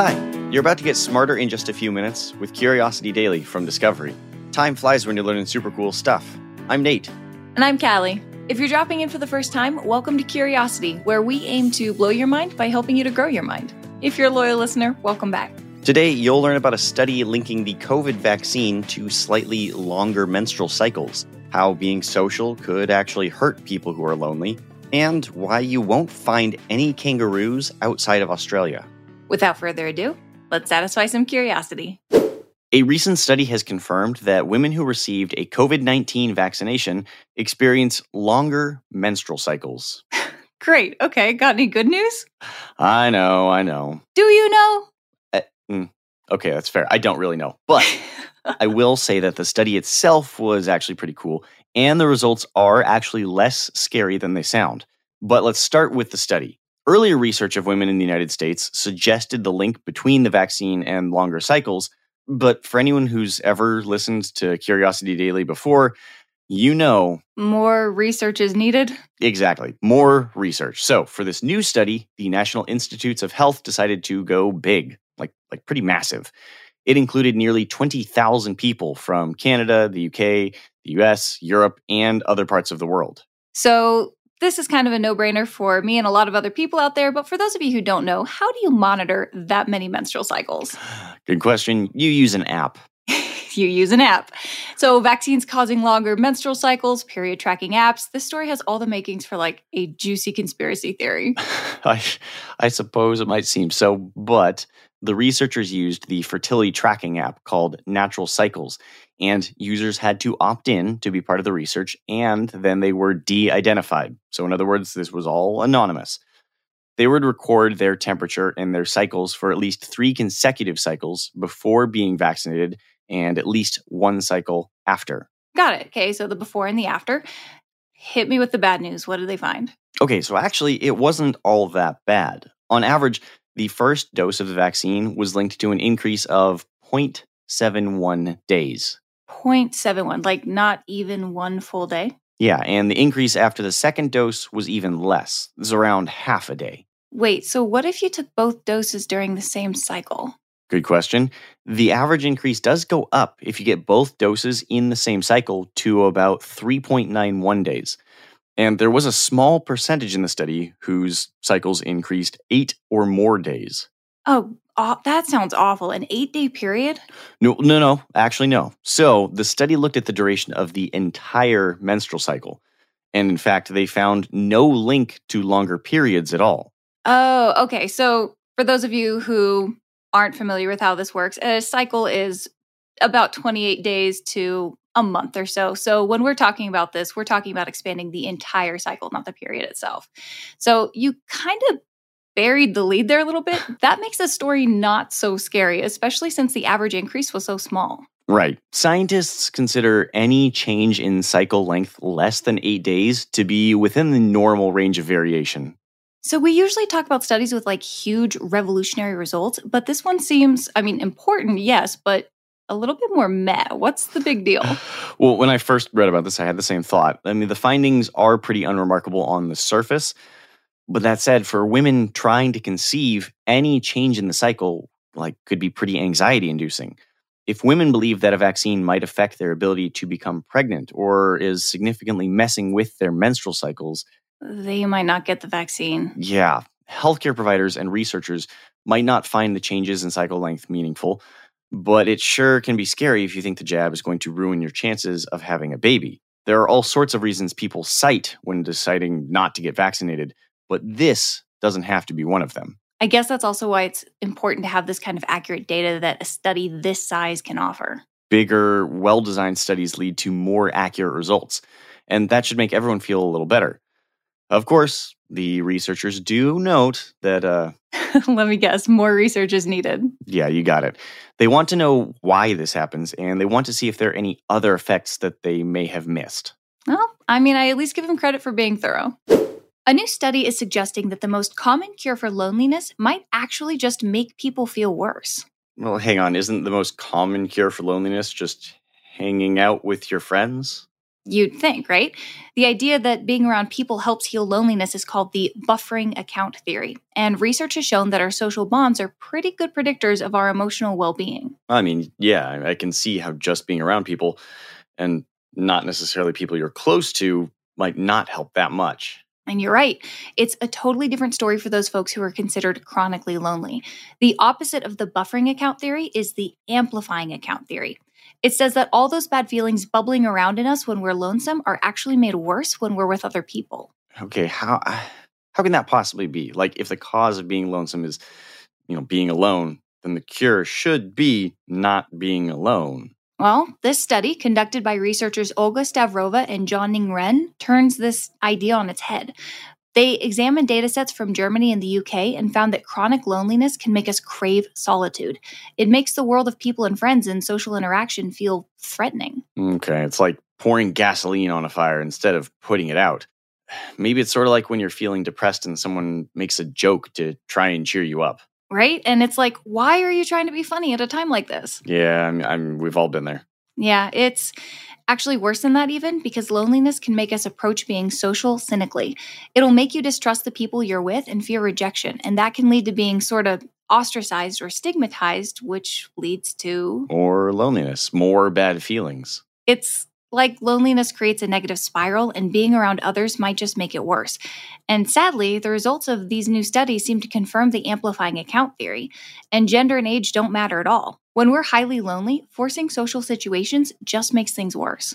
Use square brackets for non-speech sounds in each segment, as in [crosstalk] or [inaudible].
Hi, you're about to get smarter in just a few minutes with Curiosity Daily from Discovery. Time flies when you're learning super cool stuff. I'm Nate. And I'm Calli. If you're dropping in for the first time, welcome to Curiosity, where we aim to blow your mind by helping you to grow your mind. If you're a loyal listener, welcome back. Today, you'll learn about a study linking the COVID vaccine to slightly longer menstrual cycles, how being social could actually hurt people who are lonely, and why you won't find any kangaroos outside of Australia. Without further ado, let's satisfy some curiosity. A recent study has confirmed that women who received a COVID 19 vaccination experience longer menstrual cycles. [laughs] Great. Okay. Got any good news? I know, I know. Do you know? Uh, mm, okay, that's fair. I don't really know. But I [laughs] will say that the study itself was actually pretty cool, and the results are actually less scary than they sound. But let's start with the study. Earlier research of women in the United States suggested the link between the vaccine and longer cycles, but for anyone who's ever listened to Curiosity Daily before, you know More research is needed. Exactly. More research. So, for this new study, the National Institutes of Health decided to go big, like like pretty massive. It included nearly 20,000 people from Canada, the UK, the US, Europe, and other parts of the world. So, this is kind of a no brainer for me and a lot of other people out there. But for those of you who don't know, how do you monitor that many menstrual cycles? [sighs] Good question. You use an app. [laughs] you use an app. So, vaccines causing longer menstrual cycles, period tracking apps. This story has all the makings for like a juicy conspiracy theory. [laughs] I, I suppose it might seem so, but the researchers used the fertility tracking app called Natural Cycles, and users had to opt in to be part of the research, and then they were de identified. So, in other words, this was all anonymous. They would record their temperature and their cycles for at least three consecutive cycles before being vaccinated and at least one cycle after. Got it. Okay, so the before and the after. Hit me with the bad news. What did they find? Okay, so actually, it wasn't all that bad. On average, the first dose of the vaccine was linked to an increase of 0.71 days. 0.71, like not even one full day? Yeah, and the increase after the second dose was even less. It was around half a day. Wait, so what if you took both doses during the same cycle? Good question. The average increase does go up if you get both doses in the same cycle to about 3.91 days. And there was a small percentage in the study whose cycles increased eight or more days. Oh, that sounds awful. An eight day period? No, no, no, actually, no. So the study looked at the duration of the entire menstrual cycle. And in fact, they found no link to longer periods at all. Oh, okay. So for those of you who aren't familiar with how this works, a cycle is about 28 days to a month or so. So when we're talking about this, we're talking about expanding the entire cycle, not the period itself. So you kind of buried the lead there a little bit. [laughs] That makes the story not so scary, especially since the average increase was so small. Right. Scientists consider any change in cycle length less than eight days to be within the normal range of variation. So we usually talk about studies with like huge revolutionary results, but this one seems, I mean, important, yes, but a little bit more meh. What's the big deal? [sighs] Well, when I first read about this, I had the same thought. I mean, the findings are pretty unremarkable on the surface. But that said, for women trying to conceive, any change in the cycle like could be pretty anxiety inducing. If women believe that a vaccine might affect their ability to become pregnant or is significantly messing with their menstrual cycles, They might not get the vaccine. yeah, healthcare providers and researchers might not find the changes in cycle length meaningful, but it sure can be scary if you think the jab is going to ruin your chances of having a baby. There are all sorts of reasons people cite when deciding not to get vaccinated, but this doesn't have to be one of them. I guess that's also why it's important to have this kind of accurate data that a study this size can offer. Bigger, well designed studies lead to more accurate results, and that should make everyone feel a little better. Of course, the researchers do note that uh, [laughs] Let me guess, more research is needed. Yeah, you got it. They want to know why this happens, and they want to see if there are any other effects that they may have missed. Well, I mean, I at least give them credit for being thorough. A new study is suggesting that the most common cure for loneliness might actually just make people feel worse. Well, hang on. Isn't the most common cure for loneliness just hanging out with your friends? You'd think, right? The idea that being around people helps heal loneliness is called the buffering account theory. And research has shown that our social bonds are pretty good predictors of our emotional well being. I mean, yeah, I can see how just being around people and not necessarily people you're close to might not help that much. And you're right. It's a totally different story for those folks who are considered chronically lonely. The opposite of the buffering account theory is the amplifying account theory. It says that all those bad feelings bubbling around in us when we're lonesome are actually made worse when we're with other people. Okay, how how can that possibly be? Like if the cause of being lonesome is, you know, being alone, then the cure should be not being alone. Well, this study, conducted by researchers Olga Stavrova and Jianing Ren, turns this idea on its head. They examined datasets from Germany and the UK and found that chronic loneliness can make us crave solitude. It makes the world of people and friends and social interaction feel threatening. Okay, it's like pouring gasoline on a fire instead of putting it out. [sighs] Maybe it's sort of like when you're feeling depressed and someone makes a joke to try and cheer you up. Right? And it's like, why are you trying to be funny at a time like this? Yeah, I'm, I'm, we've all been there. Yeah, it's Actually, worse than that, even because loneliness can make us approach being social cynically. It'll make you distrust the people you're with and fear rejection, and that can lead to being sort of ostracized or stigmatized, which leads to. Or loneliness, more bad feelings. It's like loneliness creates a negative spiral, and being around others might just make it worse. And sadly, the results of these new studies seem to confirm the amplifying account theory, and gender and age don't matter at all. When we're highly lonely, forcing social situations just makes things worse.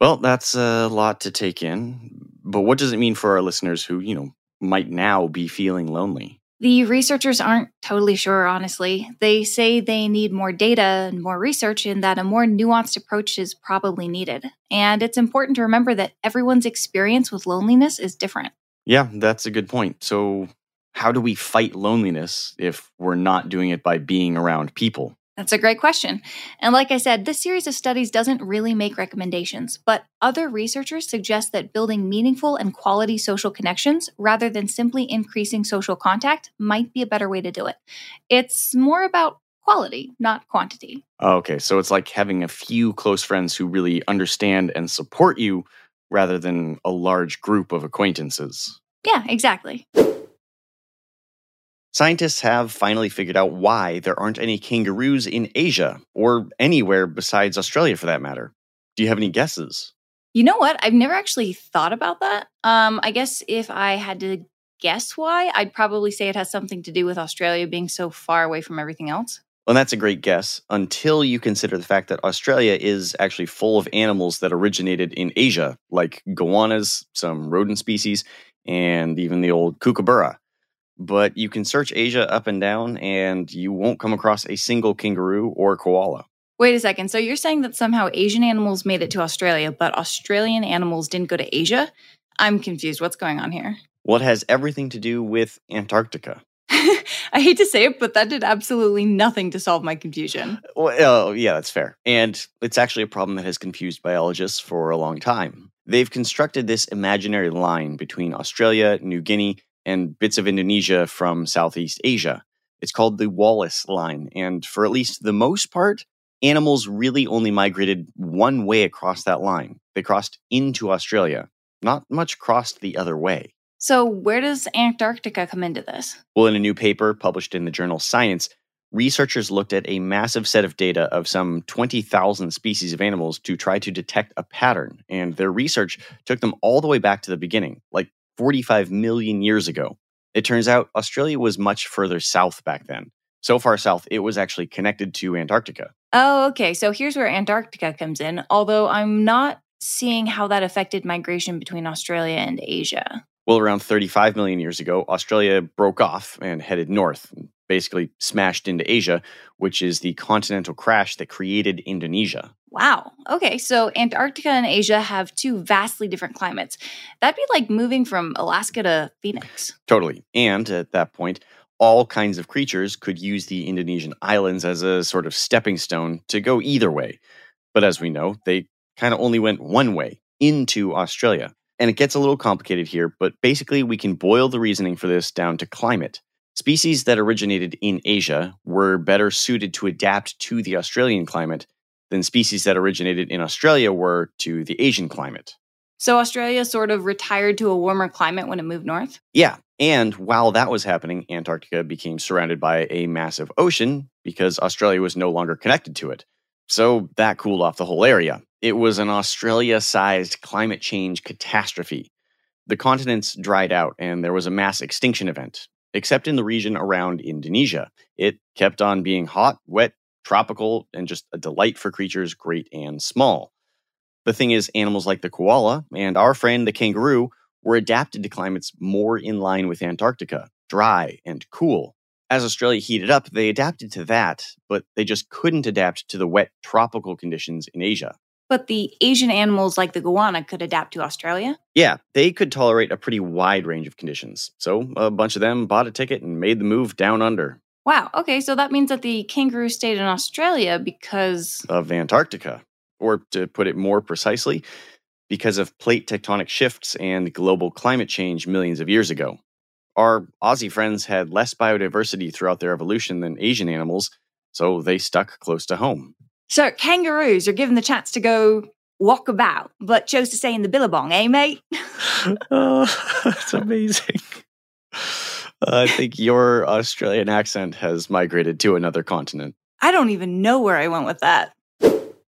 Well, that's a lot to take in. But what does it mean for our listeners who, you know, might now be feeling lonely? The researchers aren't totally sure, honestly. They say they need more data and more research, and that a more nuanced approach is probably needed. And it's important to remember that everyone's experience with loneliness is different. Yeah, that's a good point. So, how do we fight loneliness if we're not doing it by being around people? That's a great question. And like I said, this series of studies doesn't really make recommendations, but other researchers suggest that building meaningful and quality social connections rather than simply increasing social contact might be a better way to do it. It's more about quality, not quantity. Oh, okay, so it's like having a few close friends who really understand and support you rather than a large group of acquaintances. Yeah, exactly. Scientists have finally figured out why there aren't any kangaroos in Asia, or anywhere besides Australia for that matter. Do you have any guesses? You know what? I've never actually thought about that. Um, I guess if I had to guess why, I'd probably say it has something to do with Australia being so far away from everything else. Well, that's a great guess until you consider the fact that Australia is actually full of animals that originated in Asia, like goannas, some rodent species, and even the old kookaburra but you can search Asia up and down and you won't come across a single kangaroo or koala. Wait a second. So you're saying that somehow Asian animals made it to Australia, but Australian animals didn't go to Asia? I'm confused. What's going on here? Well, has everything to do with Antarctica. [laughs] I hate to say it, but that did absolutely nothing to solve my confusion. Well, uh, yeah, that's fair. And it's actually a problem that has confused biologists for a long time. They've constructed this imaginary line between Australia, New Guinea, and bits of Indonesia from Southeast Asia. It's called the Wallace Line. And for at least the most part, animals really only migrated one way across that line. They crossed into Australia, not much crossed the other way. So, where does Antarctica come into this? Well, in a new paper published in the journal Science, researchers looked at a massive set of data of some 20,000 species of animals to try to detect a pattern. And their research took them all the way back to the beginning, like 45 million years ago. It turns out Australia was much further south back then. So far south, it was actually connected to Antarctica. Oh, okay. So here's where Antarctica comes in, although I'm not seeing how that affected migration between Australia and Asia. Well, around 35 million years ago, Australia broke off and headed north, basically smashed into Asia, which is the continental crash that created Indonesia. Wow. Okay. So Antarctica and Asia have two vastly different climates. That'd be like moving from Alaska to Phoenix. Totally. And at that point, all kinds of creatures could use the Indonesian islands as a sort of stepping stone to go either way. But as we know, they kind of only went one way into Australia. And it gets a little complicated here, but basically, we can boil the reasoning for this down to climate. Species that originated in Asia were better suited to adapt to the Australian climate than species that originated in Australia were to the Asian climate. So Australia sort of retired to a warmer climate when it moved north? Yeah. And while that was happening, Antarctica became surrounded by a massive ocean because Australia was no longer connected to it. So that cooled off the whole area. It was an Australia sized climate change catastrophe. The continents dried out and there was a mass extinction event, except in the region around Indonesia. It kept on being hot, wet, tropical, and just a delight for creatures great and small. The thing is, animals like the koala and our friend the kangaroo were adapted to climates more in line with Antarctica, dry and cool. As Australia heated up, they adapted to that, but they just couldn't adapt to the wet tropical conditions in Asia. But the Asian animals like the goanna could adapt to Australia? Yeah, they could tolerate a pretty wide range of conditions. So a bunch of them bought a ticket and made the move down under. Wow, okay, so that means that the kangaroo stayed in Australia because. Of Antarctica. Or to put it more precisely, because of plate tectonic shifts and global climate change millions of years ago. Our Aussie friends had less biodiversity throughout their evolution than Asian animals, so they stuck close to home. So kangaroos are given the chance to go walk about, but chose to stay in the billabong, eh, mate? [laughs] oh, that's amazing. I think your Australian accent has migrated to another continent. I don't even know where I went with that.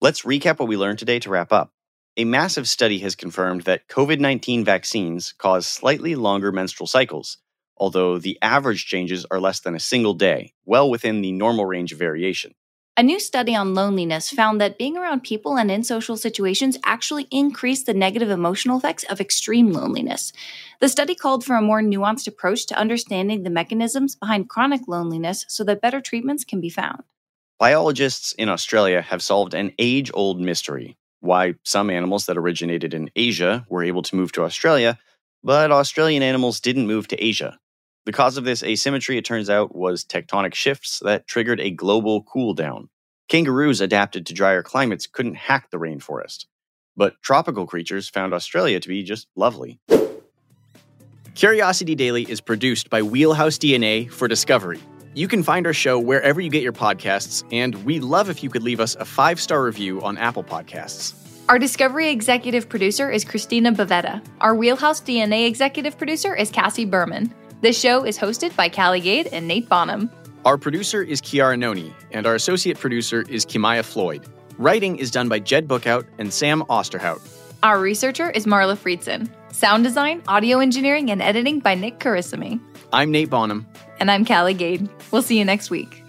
Let's recap what we learned today to wrap up. A massive study has confirmed that COVID 19 vaccines cause slightly longer menstrual cycles, although the average changes are less than a single day, well within the normal range of variation. A new study on loneliness found that being around people and in social situations actually increased the negative emotional effects of extreme loneliness. The study called for a more nuanced approach to understanding the mechanisms behind chronic loneliness so that better treatments can be found. Biologists in Australia have solved an age old mystery why some animals that originated in Asia were able to move to Australia, but Australian animals didn't move to Asia. The cause of this asymmetry, it turns out, was tectonic shifts that triggered a global cool down. Kangaroos adapted to drier climates couldn't hack the rainforest, but tropical creatures found Australia to be just lovely. Curiosity Daily is produced by Wheelhouse DNA for Discovery. You can find our show wherever you get your podcasts, and we'd love if you could leave us a five star review on Apple Podcasts. Our Discovery executive producer is Christina Bavetta. Our Wheelhouse DNA executive producer is Cassie Berman. This show is hosted by Calli Gade and Nate Bonham. Our producer is Kiara Noni, and our associate producer is Kimaya Floyd. Writing is done by Jed Bookout and Sam Osterhout. Our researcher is Marla Friedson. Sound design, audio engineering, and editing by Nick Carissimi. I'm Nate Bonham. And I'm Calli Gade. We'll see you next week.